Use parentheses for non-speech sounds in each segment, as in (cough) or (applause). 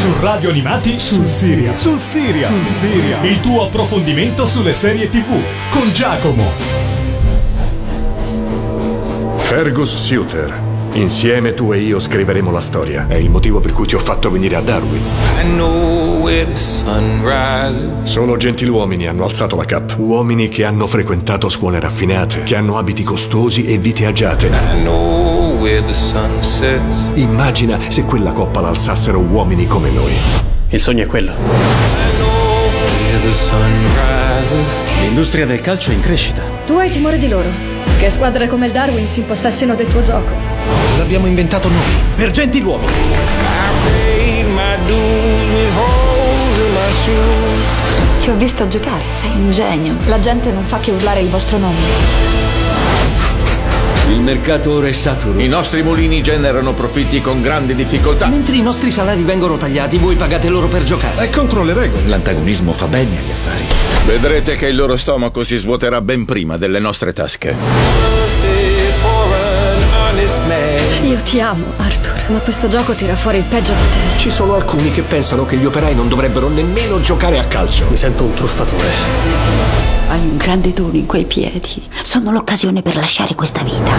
Su Radio Animati sul Siria. Sul Siria. Sul Siria. Il tuo approfondimento sulle serie TV con Giacomo. Fergus Suter. Insieme tu e io scriveremo la storia. È il motivo per cui ti ho fatto venire a Darwin. I know where the sun rises. Solo gentiluomini hanno alzato la cappa. Uomini che hanno frequentato scuole raffinate, che hanno abiti costosi e vite agiate. I know where the sun sets. Immagina se quella coppa la alzassero uomini come noi. Il sogno è quello. L'industria del calcio è in crescita. Tu hai timore di loro. Che squadre come il Darwin si impossessino del tuo gioco. L'abbiamo inventato noi. Per shoes. Ti ho visto giocare, sei un genio. La gente non fa che urlare il vostro nome. Il mercato ora è saturo. I nostri mulini generano profitti con grandi difficoltà. Mentre i nostri salari vengono tagliati, voi pagate loro per giocare. È contro le regole. L'antagonismo fa bene agli affari. Vedrete che il loro stomaco si svuoterà ben prima delle nostre tasche. Io ti amo, Arthur, ma questo gioco tira fuori il peggio di te. Ci sono alcuni che pensano che gli operai non dovrebbero nemmeno giocare a calcio. Mi sento un truffatore. Hai un grande dono in quei piedi. Sono l'occasione per lasciare questa vita.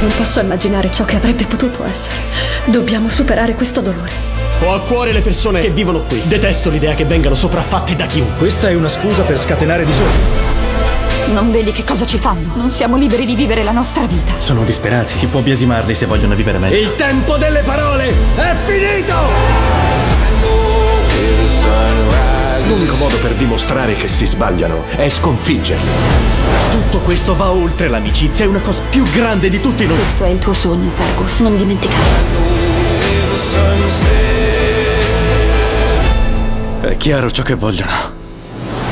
Non posso immaginare ciò che avrebbe potuto essere. Dobbiamo superare questo dolore. Ho a cuore le persone che vivono qui. Detesto l'idea che vengano sopraffatte da chiunque. Questa è una scusa per scatenare disordine. Non vedi che cosa ci fanno? Non siamo liberi di vivere la nostra vita. Sono disperati. Chi può biasimarli se vogliono vivere meglio? Il tempo delle parole è finito! L'unico modo per dimostrare che si sbagliano è sconfiggerli. Tutto questo va oltre l'amicizia, è una cosa più grande di tutti noi. Questo è il tuo sogno, Fergus. Non dimenticarlo. Sets. È chiaro ciò che vogliono.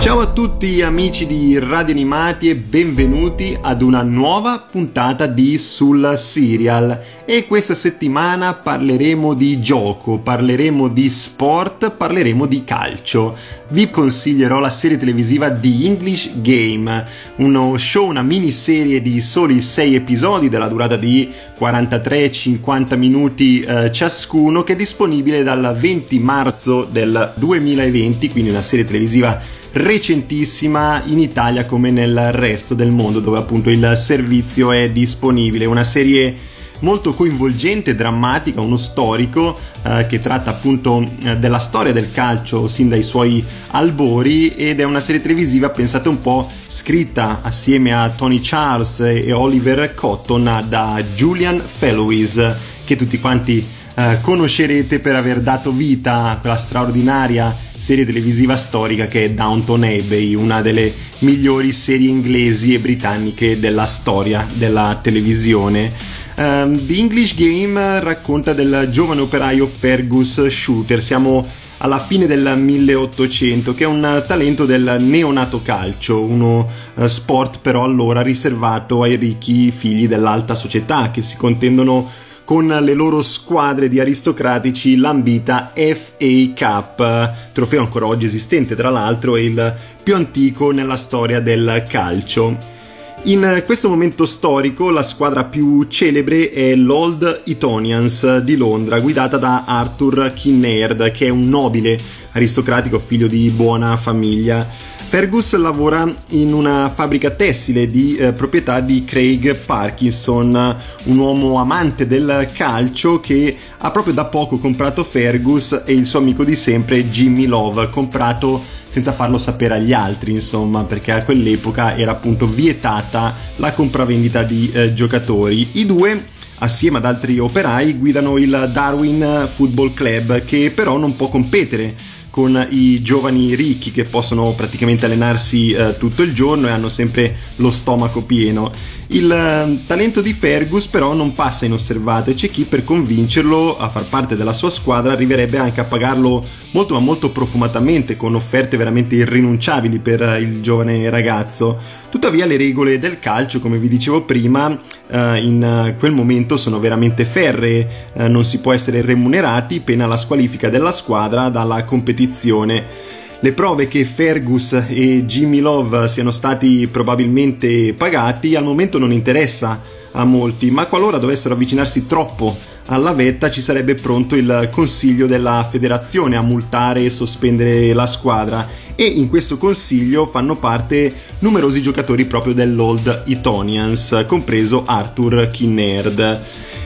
Ciao a tutti amici di Radio Animati e benvenuti ad una nuova puntata di Sul Serial e questa settimana parleremo di gioco, parleremo di sport, parleremo di calcio. Vi consiglierò la serie televisiva The English Game, uno show, una miniserie di soli 6 episodi della durata di 43-50 minuti eh, ciascuno che è disponibile dal 20 marzo del 2020, quindi una serie televisiva recentissima in Italia come nel resto del mondo dove appunto il servizio è disponibile. Una serie molto coinvolgente, drammatica, uno storico eh, che tratta appunto eh, della storia del calcio sin dai suoi albori ed è una serie televisiva pensate un po' scritta assieme a Tony Charles e Oliver Cotton da Julian Fellowes che tutti quanti eh, conoscerete per aver dato vita a quella straordinaria serie televisiva storica che è Downton Abbey, una delle migliori serie inglesi e britanniche della storia della televisione. Um, The English Game racconta del giovane operaio Fergus Shooter, siamo alla fine del 1800 che è un talento del neonato calcio, uno uh, sport però allora riservato ai ricchi figli dell'alta società che si contendono con le loro squadre di aristocratici l'ambita FA Cup, trofeo ancora oggi esistente tra l'altro e il più antico nella storia del calcio. In questo momento storico la squadra più celebre è l'Old Etonians di Londra, guidata da Arthur Kinnaird, che è un nobile aristocratico figlio di buona famiglia. Fergus lavora in una fabbrica tessile di eh, proprietà di Craig Parkinson, un uomo amante del calcio che ha proprio da poco comprato Fergus e il suo amico di sempre Jimmy Love, comprato senza farlo sapere agli altri, insomma, perché a quell'epoca era appunto vietata la compravendita di eh, giocatori. I due assieme ad altri operai guidano il Darwin Football Club che però non può competere con i giovani ricchi che possono praticamente allenarsi eh, tutto il giorno e hanno sempre lo stomaco pieno. Il eh, talento di Fergus però non passa inosservato e c'è chi per convincerlo a far parte della sua squadra arriverebbe anche a pagarlo molto ma molto profumatamente con offerte veramente irrinunciabili per eh, il giovane ragazzo. Tuttavia le regole del calcio, come vi dicevo prima, eh, in eh, quel momento sono veramente ferree, non si può essere remunerati pena la squalifica della squadra dalla competizione. Le prove che Fergus e Jimmy Love siano stati probabilmente pagati al momento non interessa a molti, ma qualora dovessero avvicinarsi troppo alla vetta ci sarebbe pronto il consiglio della federazione a multare e sospendere la squadra e in questo consiglio fanno parte numerosi giocatori proprio dell'Old Etonians, compreso Arthur Kinnaird.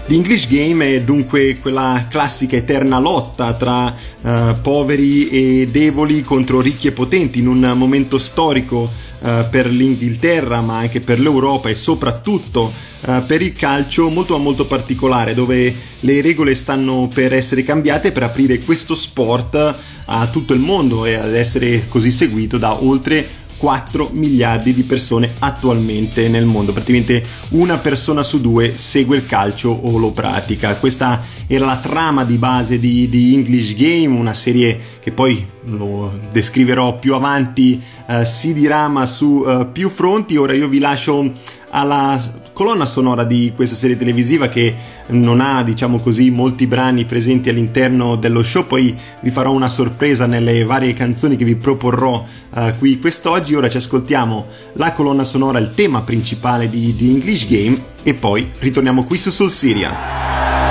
L'English Game è dunque quella classica eterna lotta tra uh, poveri e deboli contro ricchi e potenti in un momento storico uh, per l'Inghilterra ma anche per l'Europa e soprattutto uh, per il calcio molto molto particolare dove le regole stanno per essere cambiate per aprire questo sport a tutto il mondo e ad essere così seguito da oltre 4 miliardi di persone attualmente nel mondo. Praticamente una persona su due segue il calcio o lo pratica. Questa era la trama di base di, di English Game, una serie che poi lo descriverò più avanti, uh, si dirama su uh, più fronti. Ora io vi lascio alla colonna sonora di questa serie televisiva che non ha, diciamo così, molti brani presenti all'interno dello show, poi vi farò una sorpresa nelle varie canzoni che vi proporrò uh, qui quest'oggi. Ora ci ascoltiamo la colonna sonora, il tema principale di, di English Game e poi ritorniamo qui su Soul Syria.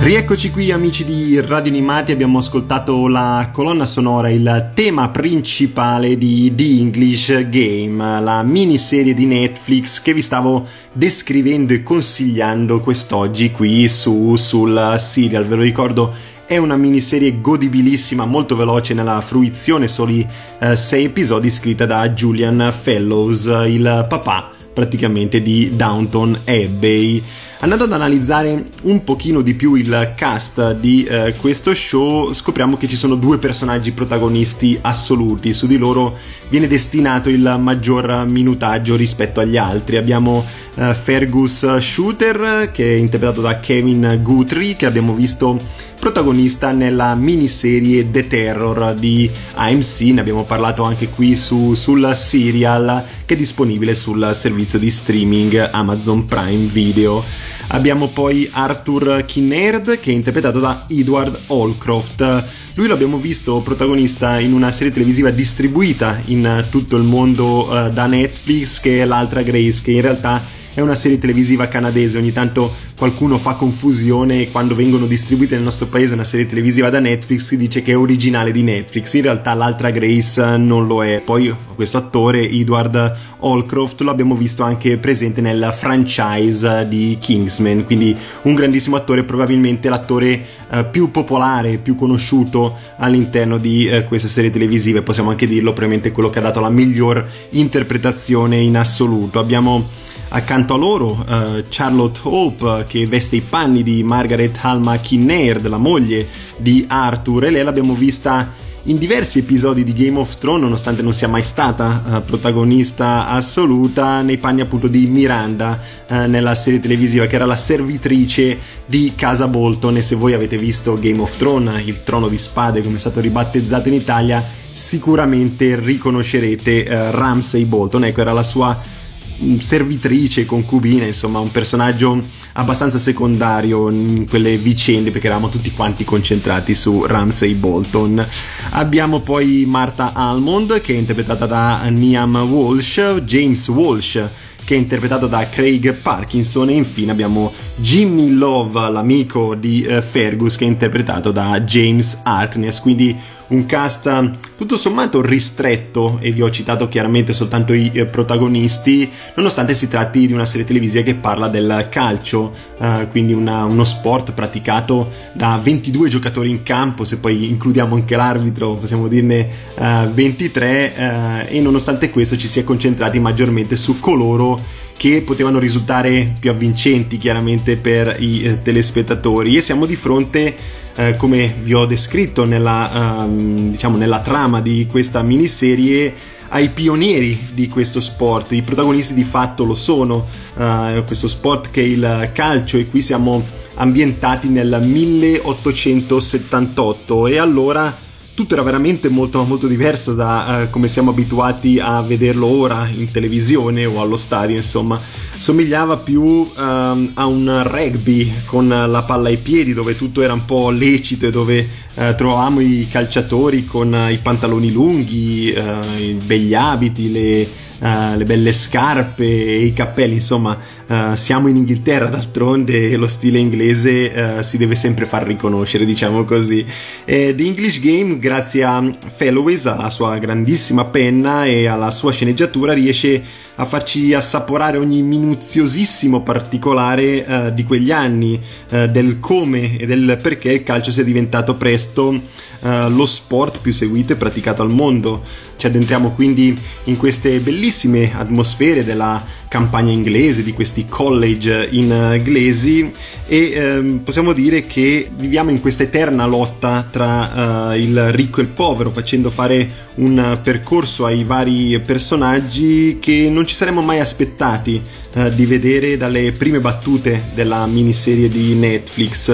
Rieccoci qui amici di Radio Animati, abbiamo ascoltato la colonna sonora, il tema principale di The English Game, la miniserie di Netflix che vi stavo descrivendo e consigliando quest'oggi qui su, sul serial, ve lo ricordo è una miniserie godibilissima, molto veloce nella fruizione, soli 6 eh, episodi scritta da Julian Fellows, il papà praticamente di Downton Abbey. Andando ad analizzare un pochino di più il cast di eh, questo show, scopriamo che ci sono due personaggi protagonisti assoluti, su di loro viene destinato il maggior minutaggio rispetto agli altri. Abbiamo eh, Fergus Shooter, che è interpretato da Kevin Guthrie, che abbiamo visto protagonista nella miniserie The Terror di AMC, ne abbiamo parlato anche qui su, sul serial che è disponibile sul servizio di streaming Amazon Prime Video. Abbiamo poi Arthur Kinnaird che è interpretato da Edward Holcroft. Lui l'abbiamo visto protagonista in una serie televisiva distribuita in tutto il mondo uh, da Netflix che è l'altra Grace che in realtà è una serie televisiva canadese, ogni tanto qualcuno fa confusione e quando vengono distribuite nel nostro paese una serie televisiva da Netflix si dice che è originale di Netflix, in realtà l'altra Grace non lo è. Poi questo attore, Edward Holcroft, lo abbiamo visto anche presente nel franchise di Kingsman, quindi un grandissimo attore, probabilmente l'attore eh, più popolare, più conosciuto all'interno di eh, queste serie televisive, possiamo anche dirlo, probabilmente quello che ha dato la miglior interpretazione in assoluto. Abbiamo Accanto a loro uh, Charlotte Hope che veste i panni di Margaret Alma Kinnaird, la moglie di Arthur, e lei l'abbiamo vista in diversi episodi di Game of Thrones, nonostante non sia mai stata uh, protagonista assoluta, nei panni appunto di Miranda uh, nella serie televisiva, che era la servitrice di Casa Bolton. E se voi avete visto Game of Thrones, il trono di spade, come è stato ribattezzato in Italia, sicuramente riconoscerete uh, Ramsay Bolton. Ecco, era la sua servitrice, concubina, insomma, un personaggio abbastanza secondario in quelle vicende perché eravamo tutti quanti concentrati su Ramsay Bolton. Abbiamo poi Martha Almond che è interpretata da Niam Walsh, James Walsh che è interpretato da Craig Parkinson e infine abbiamo Jimmy Love, l'amico di uh, Fergus che è interpretato da James Harkness, quindi un cast tutto sommato ristretto e vi ho citato chiaramente soltanto i eh, protagonisti, nonostante si tratti di una serie televisiva che parla del calcio, eh, quindi una, uno sport praticato da 22 giocatori in campo, se poi includiamo anche l'arbitro possiamo dirne eh, 23 eh, e nonostante questo ci si è concentrati maggiormente su coloro che potevano risultare più avvincenti chiaramente per i eh, telespettatori. E siamo di fronte eh, come vi ho descritto nella, um, diciamo, nella trama di questa miniserie ai pionieri di questo sport, i protagonisti di fatto lo sono, uh, questo sport che è il calcio e qui siamo ambientati nel 1878 e allora tutto era veramente molto, molto diverso da uh, come siamo abituati a vederlo ora in televisione o allo stadio, insomma. Somigliava più um, a un rugby con la palla ai piedi, dove tutto era un po' lecito e dove uh, trovavamo i calciatori con uh, i pantaloni lunghi, i begli abiti, le, le belle scarpe e i cappelli, insomma Uh, siamo in Inghilterra d'altronde e lo stile inglese uh, si deve sempre far riconoscere, diciamo così. Eh, The English Game, grazie a Felloways, alla sua grandissima penna e alla sua sceneggiatura, riesce a farci assaporare ogni minuziosissimo particolare uh, di quegli anni, del come e del perché il calcio sia diventato presto lo sport più seguito e praticato al mondo. Ci addentriamo quindi in queste bellissime atmosfere della campagna inglese, di questi college inglesi e ehm, possiamo dire che viviamo in questa eterna lotta tra uh, il ricco e il povero, facendo fare un percorso ai vari personaggi che non ci saremmo mai aspettati uh, di vedere dalle prime battute della miniserie di Netflix.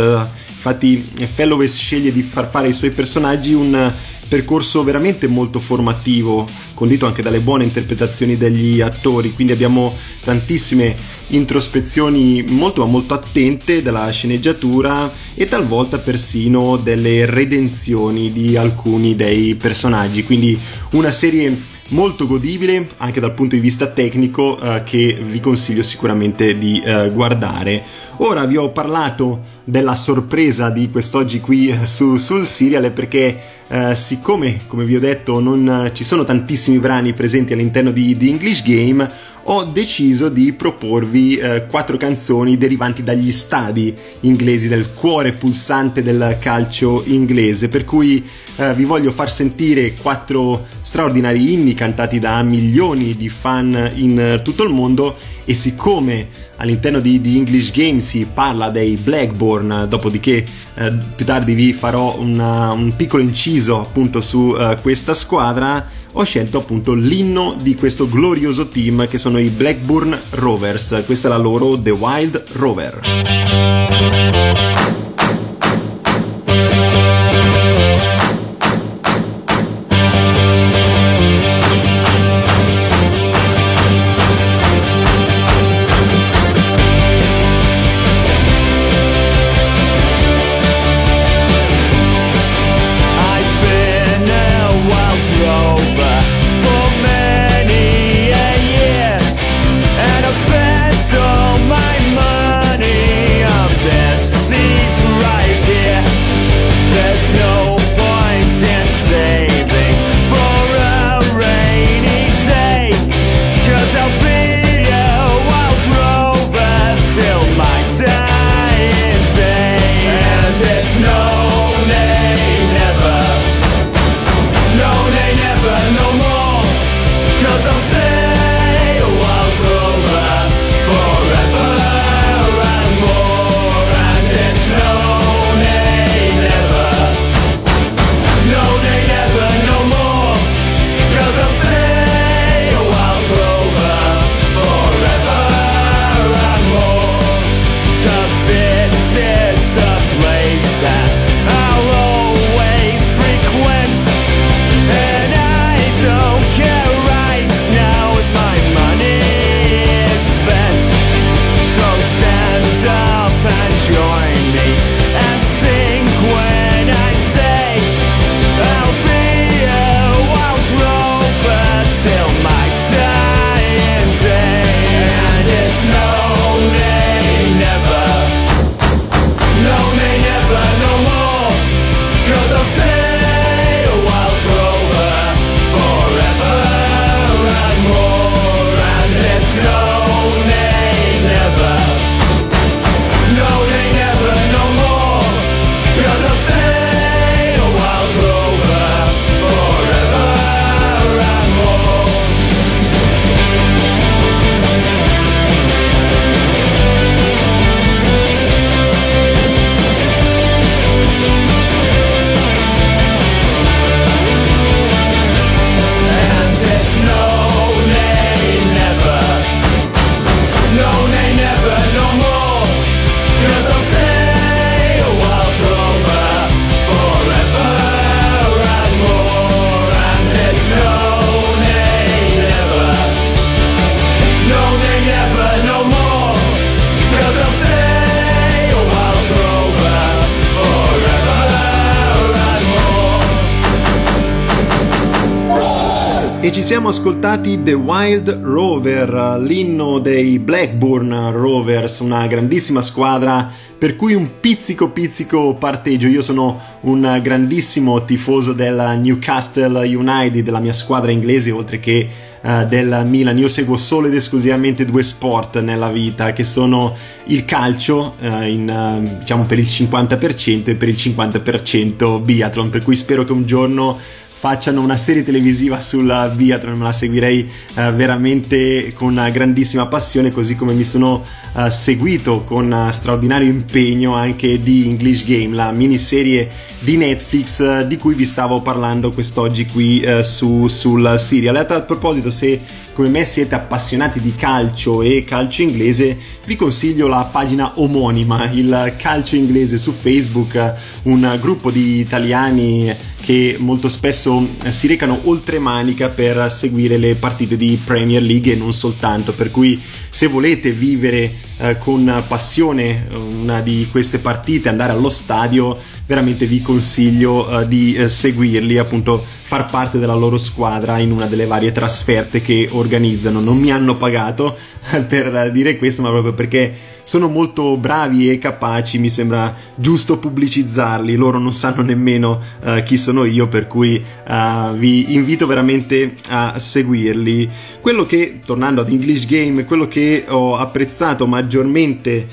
Infatti Fellowes sceglie di far fare ai suoi personaggi un percorso veramente molto formativo, condito anche dalle buone interpretazioni degli attori, quindi abbiamo tantissime introspezioni molto molto attente della sceneggiatura e talvolta persino delle redenzioni di alcuni dei personaggi, quindi una serie molto godibile anche dal punto di vista tecnico eh, che vi consiglio sicuramente di eh, guardare. Ora vi ho parlato della sorpresa di quest'oggi qui eh, su, sul serial perché eh, siccome come vi ho detto non ci sono tantissimi brani presenti all'interno di The English Game ho deciso di proporvi eh, quattro canzoni derivanti dagli stadi inglesi, del cuore pulsante del calcio inglese, per cui eh, vi voglio far sentire quattro straordinari inni cantati da milioni di fan in tutto il mondo e siccome all'interno di, di English Game si parla dei Blackburn, dopodiché eh, più tardi vi farò una, un piccolo inciso appunto su uh, questa squadra, ho scelto appunto l'inno di questo glorioso team che sono i Blackburn Rovers. Questa è la loro The Wild Rover. Siamo ascoltati The Wild Rover, l'inno dei Blackburn Rovers, una grandissima squadra per cui un pizzico pizzico parteggio. Io sono un grandissimo tifoso del Newcastle United, della mia squadra inglese, oltre che uh, del Milan. Io seguo solo ed esclusivamente due sport nella vita, che sono il calcio, uh, in, uh, diciamo per il 50% e per il 50% biathlon, per cui spero che un giorno facciano una serie televisiva sulla biathlon, la seguirei uh, veramente con grandissima passione, così come mi sono uh, seguito con uh, straordinario impegno anche di English Game, la miniserie di Netflix di cui vi stavo parlando quest'oggi qui su, sul serial. A tal proposito, se come me siete appassionati di calcio e calcio inglese, vi consiglio la pagina omonima, il calcio inglese su Facebook, un gruppo di italiani che molto spesso eh, si recano oltre manica per seguire le partite di Premier League e non soltanto, per cui se volete vivere eh, con passione una di queste partite, andare allo stadio, veramente vi consiglio uh, di uh, seguirli, appunto far parte della loro squadra in una delle varie trasferte che organizzano. Non mi hanno pagato (laughs) per dire questo, ma proprio perché sono molto bravi e capaci, mi sembra giusto pubblicizzarli. Loro non sanno nemmeno uh, chi sono io, per cui vi invito veramente a seguirli. Quello che, tornando ad English Game, quello che ho apprezzato maggiormente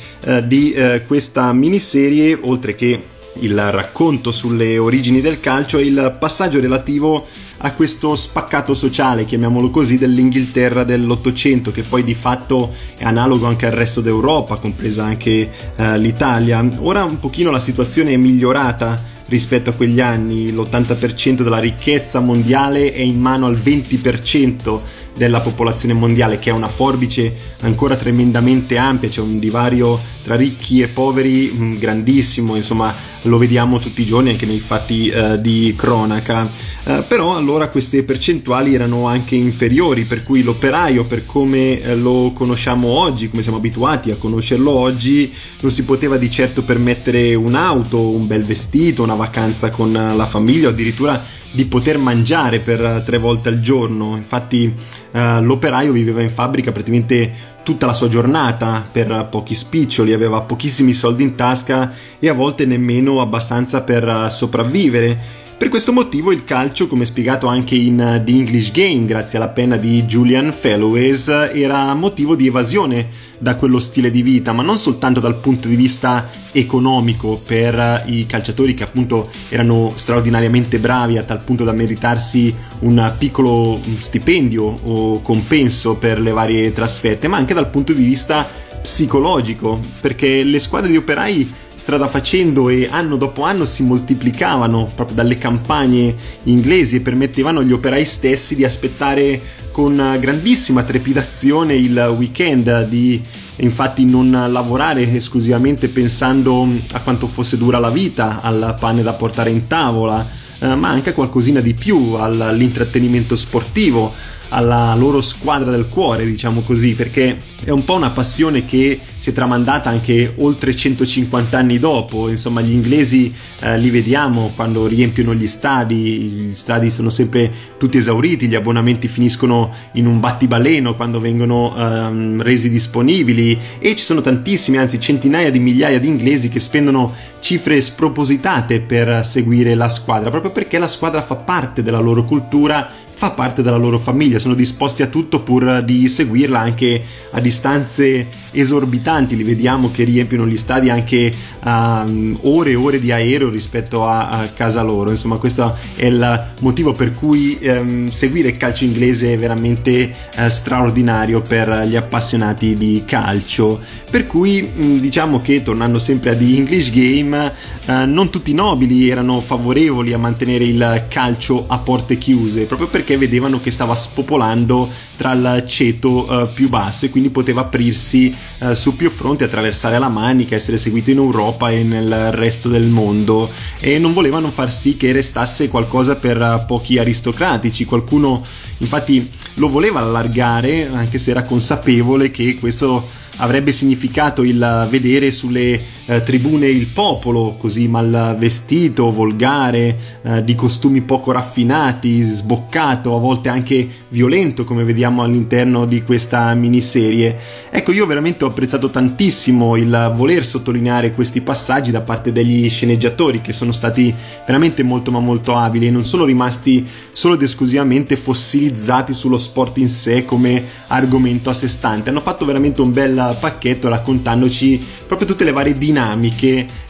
di questa miniserie, oltre che il racconto sulle origini del calcio e il passaggio relativo a questo spaccato sociale, chiamiamolo così, dell'Inghilterra dell'Ottocento, che poi di fatto è analogo anche al resto d'Europa, compresa anche eh, l'Italia. Ora un pochino la situazione è migliorata rispetto a quegli anni, l'80% della ricchezza mondiale è in mano al 20% della popolazione mondiale, che è una forbice ancora tremendamente ampia, c'è un divario tra ricchi e poveri mm, grandissimo, insomma lo vediamo tutti i giorni anche nei fatti uh, di cronaca. Uh, però allora queste percentuali erano anche inferiori, per cui l'operaio, per come uh, lo conosciamo oggi, come siamo abituati a conoscerlo oggi, non si poteva di certo permettere un'auto, un bel vestito, una vacanza con la famiglia addirittura di poter mangiare per tre volte al giorno. Infatti uh, l'operaio viveva in fabbrica praticamente tutta la sua giornata per pochi spiccioli, aveva pochissimi soldi in tasca e a volte nemmeno abbastanza per sopravvivere per questo motivo il calcio, come spiegato anche in uh, The English Game grazie alla penna di Julian Fellows, era motivo di evasione da quello stile di vita, ma non soltanto dal punto di vista economico per uh, i calciatori che appunto erano straordinariamente bravi a tal punto da meritarsi un piccolo stipendio o compenso per le varie trasferte, ma anche dal punto di vista psicologico, perché le squadre di operai strada facendo e anno dopo anno si moltiplicavano proprio dalle campagne inglesi e permettevano agli operai stessi di aspettare con grandissima trepidazione il weekend, di infatti non lavorare esclusivamente pensando a quanto fosse dura la vita, al pane da portare in tavola, eh, ma anche a qualcosina di più, all'intrattenimento sportivo alla loro squadra del cuore, diciamo così, perché è un po' una passione che si è tramandata anche oltre 150 anni dopo, insomma gli inglesi eh, li vediamo quando riempiono gli stadi, gli stadi sono sempre tutti esauriti, gli abbonamenti finiscono in un battibaleno quando vengono ehm, resi disponibili e ci sono tantissimi, anzi centinaia di migliaia di inglesi che spendono cifre spropositate per seguire la squadra, proprio perché la squadra fa parte della loro cultura fa parte della loro famiglia, sono disposti a tutto pur di seguirla anche a distanze esorbitanti, li vediamo che riempiono gli stadi anche um, ore e ore di aereo rispetto a, a, casa loro, insomma questo è il motivo per cui um, seguire il calcio inglese è veramente uh, straordinario per gli appassionati di calcio, per cui um, diciamo che tornando sempre a The English Game, uh, non tutti i nobili erano favorevoli a mantenere il calcio a porte chiuse, proprio perché vedevano che stava spopolando tra il ceto uh, più basso e quindi poteva aprirsi uh, su più fronti, attraversare la Manica, essere seguito in Europa e nel resto del mondo. E non volevano far sì che restasse qualcosa per uh, pochi aristocratici, qualcuno infatti lo voleva allargare anche se era consapevole che questo avrebbe significato il vedere sulle eh, tribune il popolo così mal vestito, volgare, eh, di costumi poco raffinati, sboccato, a volte anche violento come vediamo all'interno di questa miniserie. Ecco, io veramente ho apprezzato tantissimo il voler sottolineare questi passaggi da parte degli sceneggiatori che sono stati veramente molto ma molto abili e non sono rimasti solo ed esclusivamente fossilizzati sullo sport in sé come argomento a sé stante. Hanno fatto veramente un bel pacchetto raccontandoci proprio tutte le varie dinamiche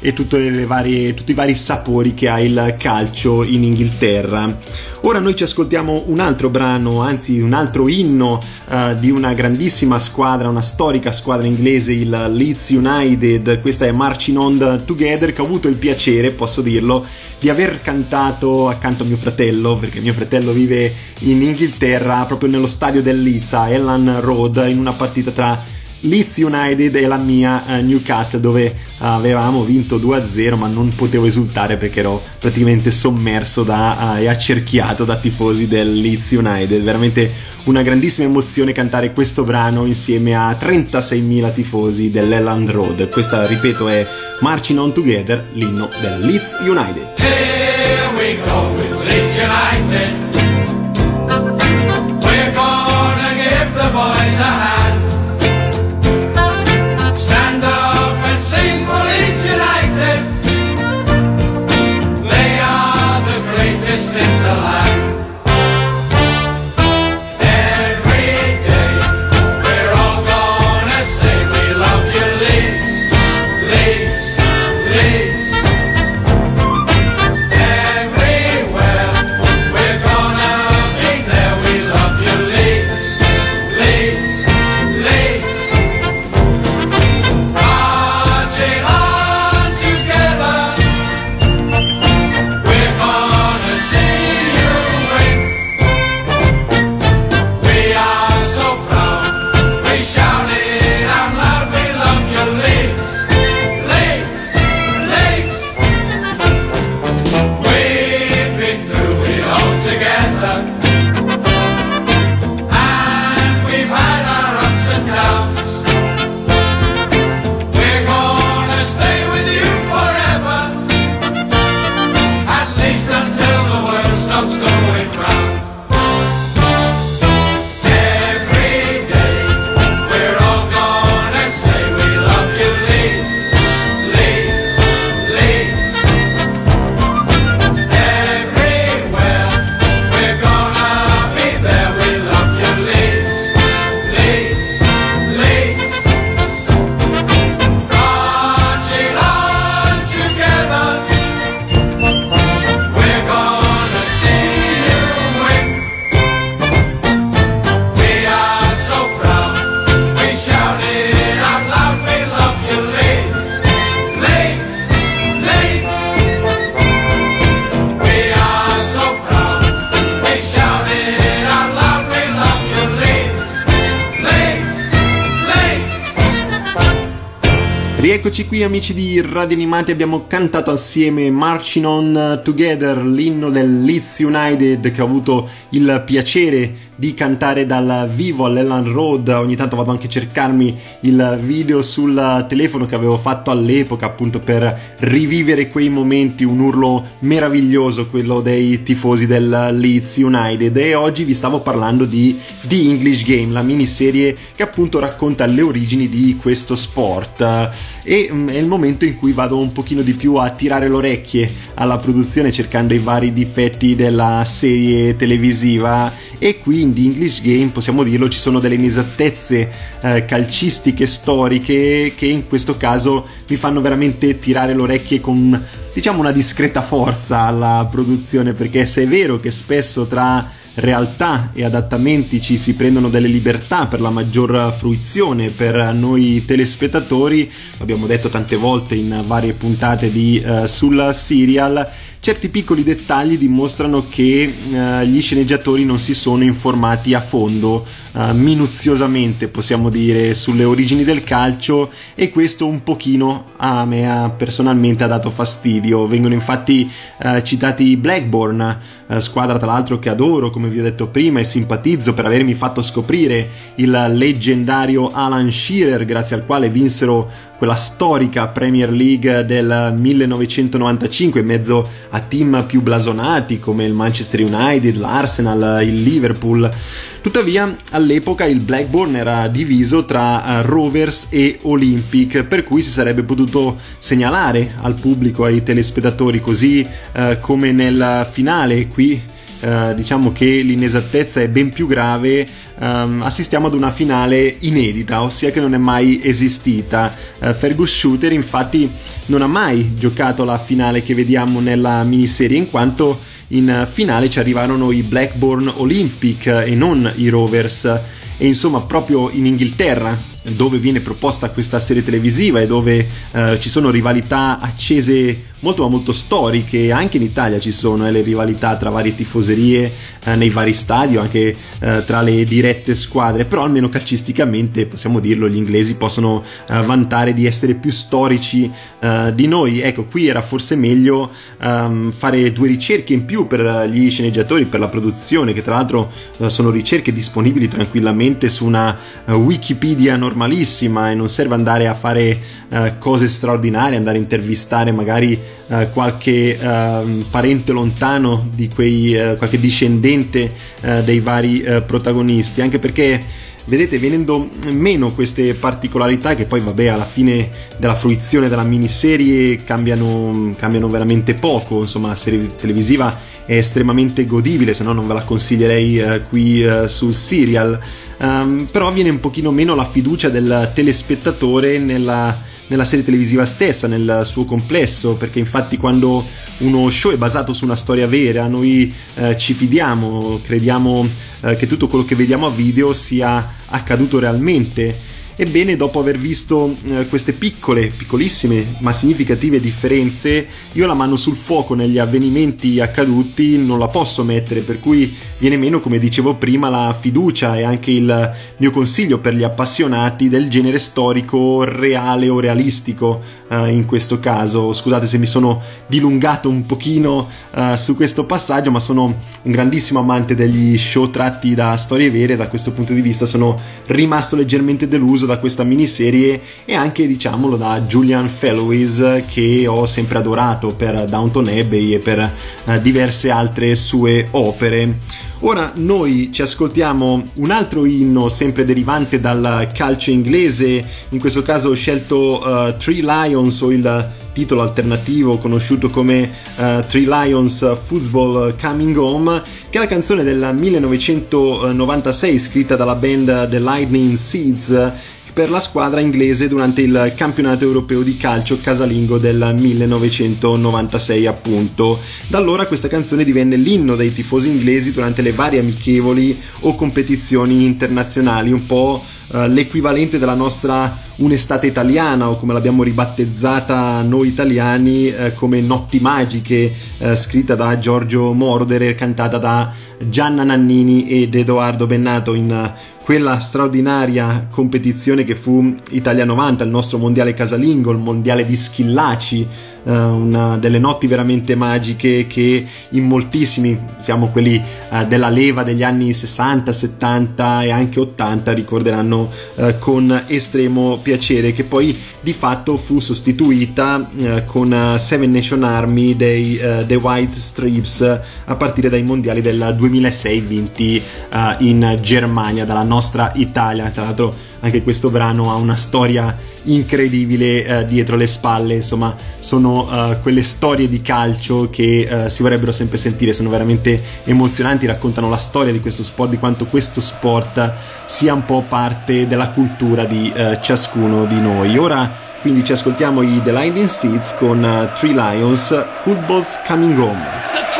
e varie, tutti i vari sapori che ha il calcio in Inghilterra. Ora noi ci ascoltiamo un altro brano, anzi un altro inno uh, di una grandissima squadra, una storica squadra inglese, il Leeds United. Questa è Marching On Together che ho avuto il piacere, posso dirlo, di aver cantato accanto a mio fratello, perché mio fratello vive in Inghilterra, proprio nello stadio del Leeds a Elland Road, in una partita tra Leeds United e la mia uh, Newcastle dove uh, avevamo vinto 2-0 ma non potevo esultare perché ero praticamente sommerso da, uh, e accerchiato da tifosi del Leeds United. Veramente una grandissima emozione cantare questo brano insieme a 36.000 tifosi dell'Elland Road. Questa ripeto è Marching On Together l'inno del Leeds United. Here we go with Leeds United Amici di Radio Animati, abbiamo cantato assieme Marching On Together, l'inno del Leeds United che ho avuto il piacere di cantare dal vivo all'Elland Road, ogni tanto vado anche a cercarmi il video sul telefono che avevo fatto all'epoca appunto per rivivere quei momenti, un urlo meraviglioso quello dei tifosi del Leeds United. E oggi vi stavo parlando di The English Game, la miniserie che appunto racconta le origini di questo sport. E mm, è il momento in cui vado un pochino di più a tirare le orecchie alla produzione cercando i vari difetti della serie televisiva e quindi English Game possiamo dirlo ci sono delle inesattezze eh, calcistiche storiche che in questo caso mi fanno veramente tirare le orecchie con diciamo una discreta forza alla produzione perché se è vero che spesso tra realtà e adattamenti ci si prendono delle libertà per la maggior fruizione per noi telespettatori, l'abbiamo detto tante volte in varie puntate di uh, sul serial certi piccoli dettagli dimostrano che uh, gli sceneggiatori non si sono informati a fondo, uh, minuziosamente possiamo dire, sulle origini del calcio e questo un pochino a me personalmente ha dato fastidio. Vengono infatti uh, citati Blackburn, squadra tra l'altro che adoro, come vi ho detto prima, e simpatizzo per avermi fatto scoprire il leggendario Alan Shearer, grazie al quale vinsero quella storica Premier League del 1995 in mezzo a team più blasonati come il Manchester United, l'Arsenal, il Liverpool. Tuttavia all'epoca il Blackburn era diviso tra eh, Rovers e Olympic, per cui si sarebbe potuto segnalare al pubblico, ai telespettatori, così eh, come nel finale qui eh, diciamo che l'inesattezza è ben più grave, um, assistiamo ad una finale inedita, ossia che non è mai esistita. Uh, Fergus Shooter infatti non ha mai giocato la finale che vediamo nella miniserie in quanto in finale ci arrivarono i Blackburn Olympic e non i Rovers e insomma proprio in Inghilterra dove viene proposta questa serie televisiva e dove uh, ci sono rivalità accese molto ma molto storiche, anche in Italia ci sono eh, le rivalità tra varie tifoserie eh, nei vari stadi, anche eh, tra le dirette squadre, però almeno calcisticamente possiamo dirlo, gli inglesi possono eh, vantare di essere più storici eh, di noi. Ecco, qui era forse meglio ehm, fare due ricerche in più per gli sceneggiatori, per la produzione, che tra l'altro eh, sono ricerche disponibili tranquillamente su una Wikipedia normalissima e non serve andare a fare cose straordinarie, andare a intervistare magari eh, qualche eh, parente lontano di quei, eh, qualche discendente eh, dei vari eh, protagonisti, anche perché vedete venendo meno queste particolarità che poi vabbè alla fine della fruizione della miniserie cambiano, cambiano veramente poco. Insomma la serie televisiva è estremamente godibile se no non ve la consiglierei eh, qui eh, sul serial. Um, però viene un pochino meno la fiducia del telespettatore nella nella serie televisiva stessa, nel suo complesso, perché infatti quando uno show è basato su una storia vera, noi eh, ci fidiamo, crediamo eh, che tutto quello che vediamo a video sia accaduto realmente Ebbene, dopo aver visto eh, queste piccole, piccolissime ma significative differenze, io la mano sul fuoco negli avvenimenti accaduti non la posso mettere, per cui viene meno, come dicevo prima, la fiducia e anche il mio consiglio per gli appassionati del genere storico reale o realistico uh, in questo caso. Scusate se mi sono dilungato un pochino uh, su questo passaggio, ma sono un grandissimo amante degli show tratti da storie vere. Da questo punto di vista sono rimasto leggermente deluso da questa miniserie e anche, diciamolo, da Julian Fellowes che ho sempre adorato per Downton Abbey e per uh, diverse altre sue opere. Ora noi ci ascoltiamo un altro inno sempre derivante dal calcio inglese, in questo caso ho scelto uh, Three Lions o il titolo alternativo conosciuto come uh, Three Lions Football Coming Home, che è la canzone del 1996 scritta dalla band The Lightning Seeds per la squadra inglese durante il campionato europeo di calcio casalingo del 1996 appunto. Da allora questa canzone divenne l'inno dei tifosi inglesi durante le varie amichevoli o competizioni internazionali, un po' uh, l'equivalente della nostra un'estate italiana o come l'abbiamo ribattezzata noi italiani uh, come Notti Magiche, uh, scritta da Giorgio Moroder e cantata da Gianna Nannini ed Edoardo Bennato in quella straordinaria competizione che fu Italia 90, il nostro mondiale casalingo, il mondiale di Schillaci, eh, una delle notti veramente magiche che in moltissimi, siamo quelli eh, della leva degli anni 60, 70 e anche 80 ricorderanno eh, con estremo piacere che poi di fatto fu sostituita con Seven Nation Army dei The White Stripes a partire dai mondiali del 2006 vinti in Germania dalla nostra Italia tra l'altro anche questo brano ha una storia incredibile eh, dietro le spalle, insomma sono uh, quelle storie di calcio che uh, si vorrebbero sempre sentire, sono veramente emozionanti, raccontano la storia di questo sport, di quanto questo sport sia un po' parte della cultura di uh, ciascuno di noi. Ora quindi ci ascoltiamo i The Lightning Seeds con Three Lions, Football's Coming Home.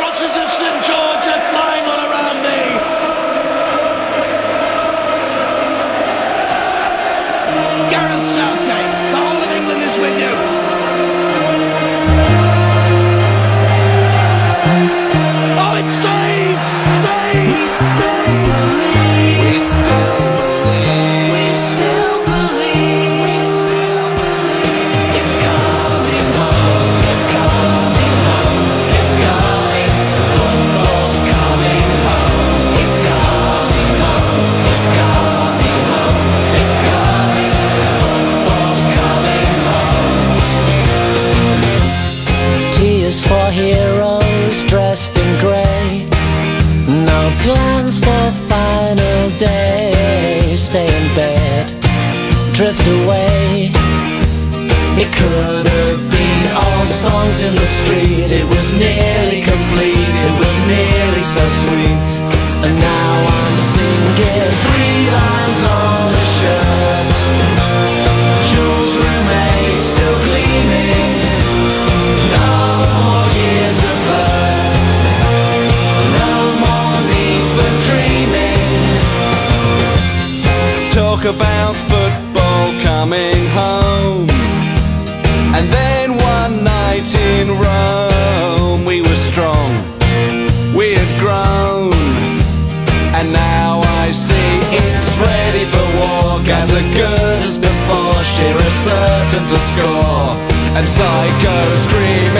Could have been all songs in the street. It was nearly complete, it was nearly so sweet. And now I'm singing three lines on the shirt. Jules remains still gleaming. No more years of hurt. No more need for dreaming. Talk about and psycho scream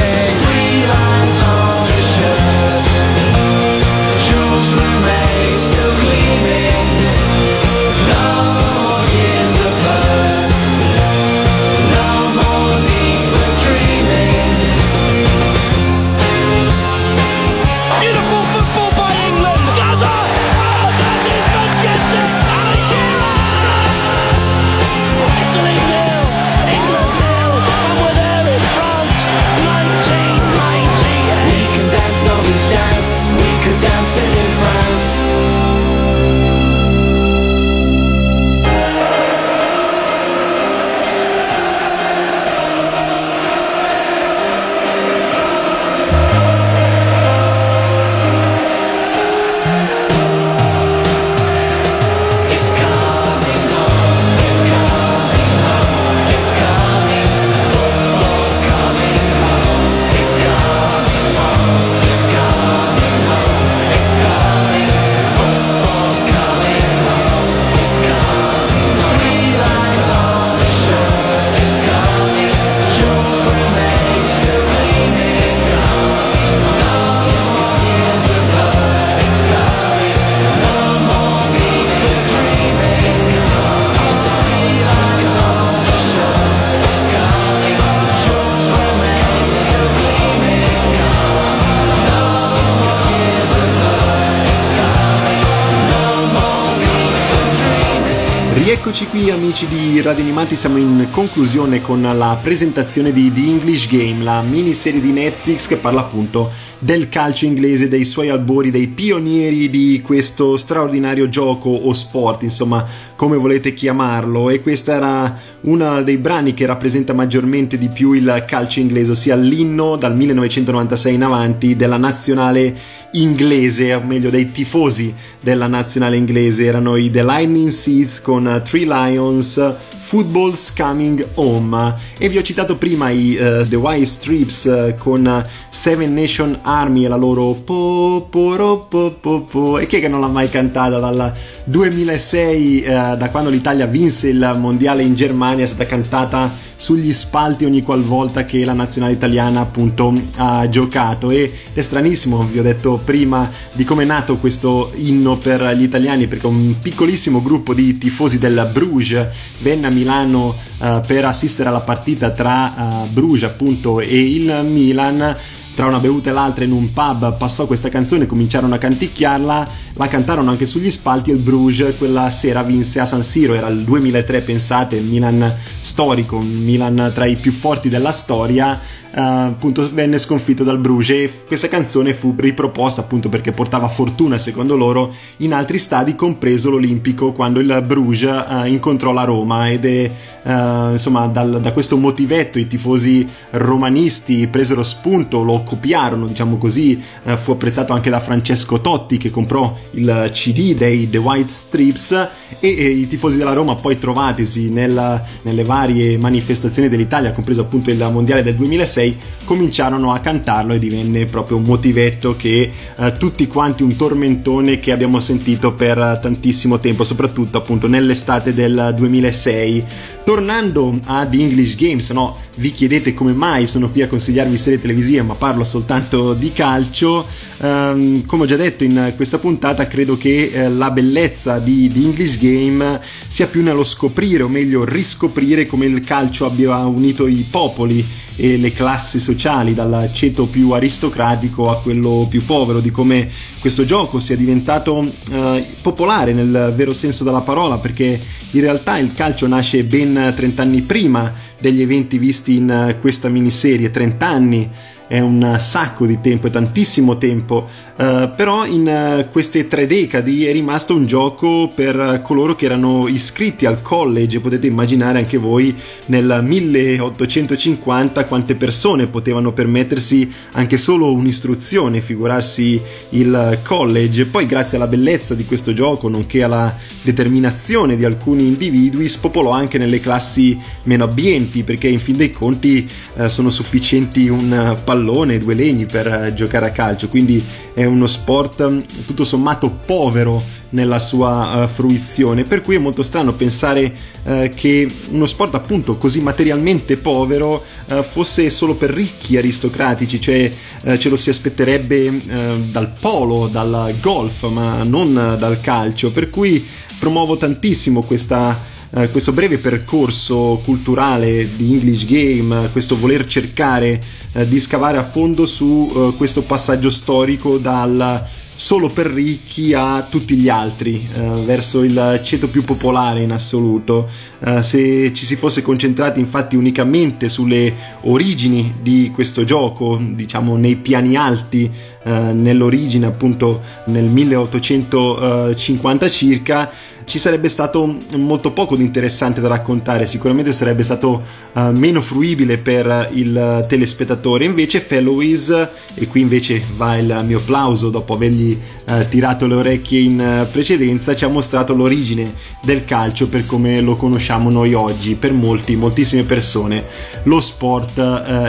amici di Radio Animati, siamo in conclusione con la presentazione di The English Game, la miniserie di Netflix che parla appunto del calcio inglese, dei suoi albori, dei pionieri di questo straordinario gioco o sport, insomma come volete chiamarlo. E questo era uno dei brani che rappresenta maggiormente di più il calcio inglese, ossia l'inno dal 1996 in avanti della nazionale inglese, o meglio dei tifosi della nazionale inglese, erano i The Lightning Seeds con Three Lions, Football's Coming Home. E vi ho citato prima i eh, The White Strips eh, con Seven Nation Army e la loro po po po po po. E chi è che non l'ha mai cantata? Dal 2006 eh, da quando l'Italia vinse il mondiale in Germania è stata cantata sugli spalti ogni qualvolta che la nazionale italiana appunto ha giocato. E è stranissimo vi ho detto prima di come è nato questo inno per gli italiani perché un piccolissimo gruppo di tifosi del Bruges venne a Milano eh, per assistere alla partita tra eh, Bruges appunto e il Milan tra una bevuta e l'altra in un pub passò questa canzone, cominciarono a canticchiarla, la cantarono anche sugli spalti e il Bruges quella sera vinse a San Siro, era il 2003 pensate, il Milan storico, Milan tra i più forti della storia, appunto venne sconfitto dal Bruges e questa canzone fu riproposta appunto perché portava fortuna secondo loro in altri stadi, compreso l'Olimpico, quando il Bruges eh, incontrò la Roma ed è eh, insomma dal- da questo motivetto i tifosi romanisti presero spunto, lo copiarono diciamo così, eh, fu apprezzato anche da Francesco Totti che comprò il CD dei The White Strips e, e i tifosi della Roma poi trovatisi nella- nelle varie manifestazioni dell'Italia, compreso appunto il mondiale del 2006, cominciarono a cantarlo e divenne proprio un motivetto che eh, tutti quanti un tormentone che abbiamo sentito per tantissimo tempo, soprattutto appunto nell'estate del 2006. Tornando ad English Games, no, vi chiedete come mai sono qui a consigliarvi serie televisive, ma parlo soltanto di calcio. Ehm, come ho già detto in questa puntata, credo che eh, la bellezza di, di English Game sia più nello scoprire, o meglio riscoprire come il calcio abbia unito i popoli e le classi sociali, dal ceto più aristocratico a quello più povero, di come questo gioco sia diventato eh, popolare nel vero senso della parola, perché in realtà il calcio nasce ben 30 anni prima degli eventi visti in eh, questa miniserie, 30 anni è un sacco di tempo, è tantissimo tempo, eh, però in eh, queste tre decadi è rimasto un gioco per coloro che erano iscritti al college, potete immaginare anche voi nel 1850 quante persone potevano permettersi anche solo un'istruzione, figurarsi il college, poi grazie alla bellezza di questo gioco, nonché alla determinazione di alcuni individui, spopolò anche nelle classi meno abbienti, perché in fin dei conti eh, sono sufficienti un pallone e due legni per eh, giocare a calcio, quindi è uno sport mm, tutto sommato povero nella sua uh, fruizione, per cui è molto strano pensare uh, che uno sport appunto così materialmente povero fosse solo per ricchi aristocratici, cioè ce lo si aspetterebbe dal polo, dal golf, ma non dal calcio, per cui promuovo tantissimo questa Uh, questo breve percorso culturale di English Game, questo voler cercare uh, di scavare a fondo su uh, questo passaggio storico dal solo per ricchi a tutti gli altri, verso il ceto più popolare in assoluto. se ci si fosse concentrati infatti unicamente sulle origini di questo gioco, diciamo nei piani alti, nell'origine appunto nel 1850 circa, ci sarebbe stato molto poco di interessante da raccontare, sicuramente sarebbe stato uh, meno fruibile per il telespettatore. Invece Fellows, e qui invece va il mio applauso dopo avergli uh, tirato le orecchie in precedenza, ci ha mostrato l'origine del calcio per come lo conosciamo noi oggi, per molti, moltissime persone, lo sport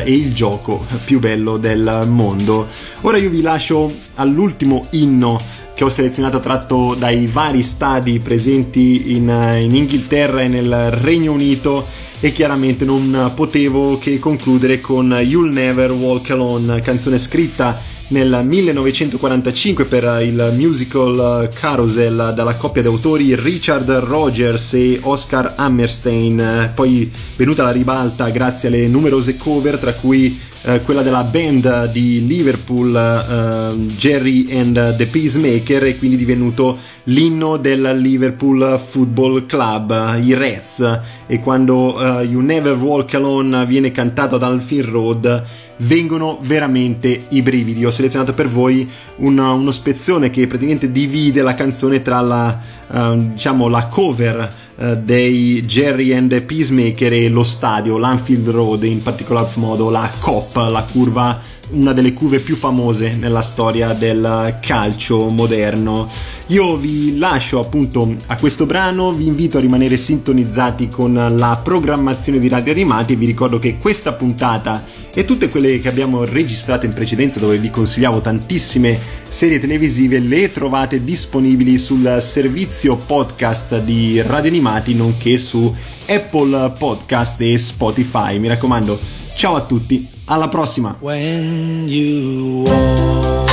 e il gioco più bello del mondo. Ora io vi lascio all'ultimo inno che ho selezionato tratto dai vari stadi presenti in, in, Inghilterra e nel Regno Unito e chiaramente non potevo che concludere con You'll Never Walk Alone, canzone scritta nel 1945 per il musical Carousel dalla coppia di autori Richard Rogers e Oscar Hammerstein, poi venuta alla ribalta grazie alle numerose cover tra cui eh, quella della band di Liverpool eh, Jerry and the Peacemaker e quindi divenuto l'inno del Liverpool Football Club, i Reds. E quando uh, You Never Walk Alone viene cantato ad Alfin Road vengono veramente i brividi. Ho selezionato per voi un, uno spezzone che praticamente divide la canzone tra la, uh, diciamo, la cover uh, dei Jerry and the Peacemaker e lo stadio, l'Anfield Road, in particolar modo la COP, la curva una delle curve più famose nella storia del calcio moderno. Io vi lascio appunto a questo brano, vi invito a rimanere sintonizzati con la programmazione di Radio Animati e vi ricordo che questa puntata e tutte quelle che abbiamo registrato in precedenza dove vi consigliavo tantissime serie televisive le trovate disponibili sul servizio podcast di Radio Animati nonché su Apple Podcast e Spotify. Mi raccomando, ciao a tutti, alla prossima! When you walk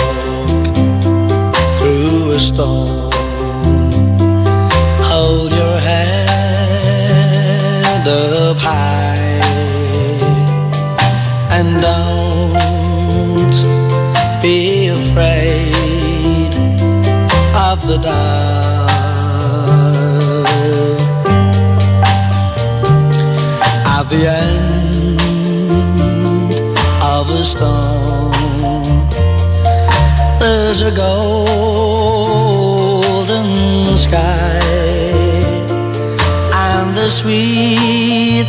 through a storm, a golden sky and the sweet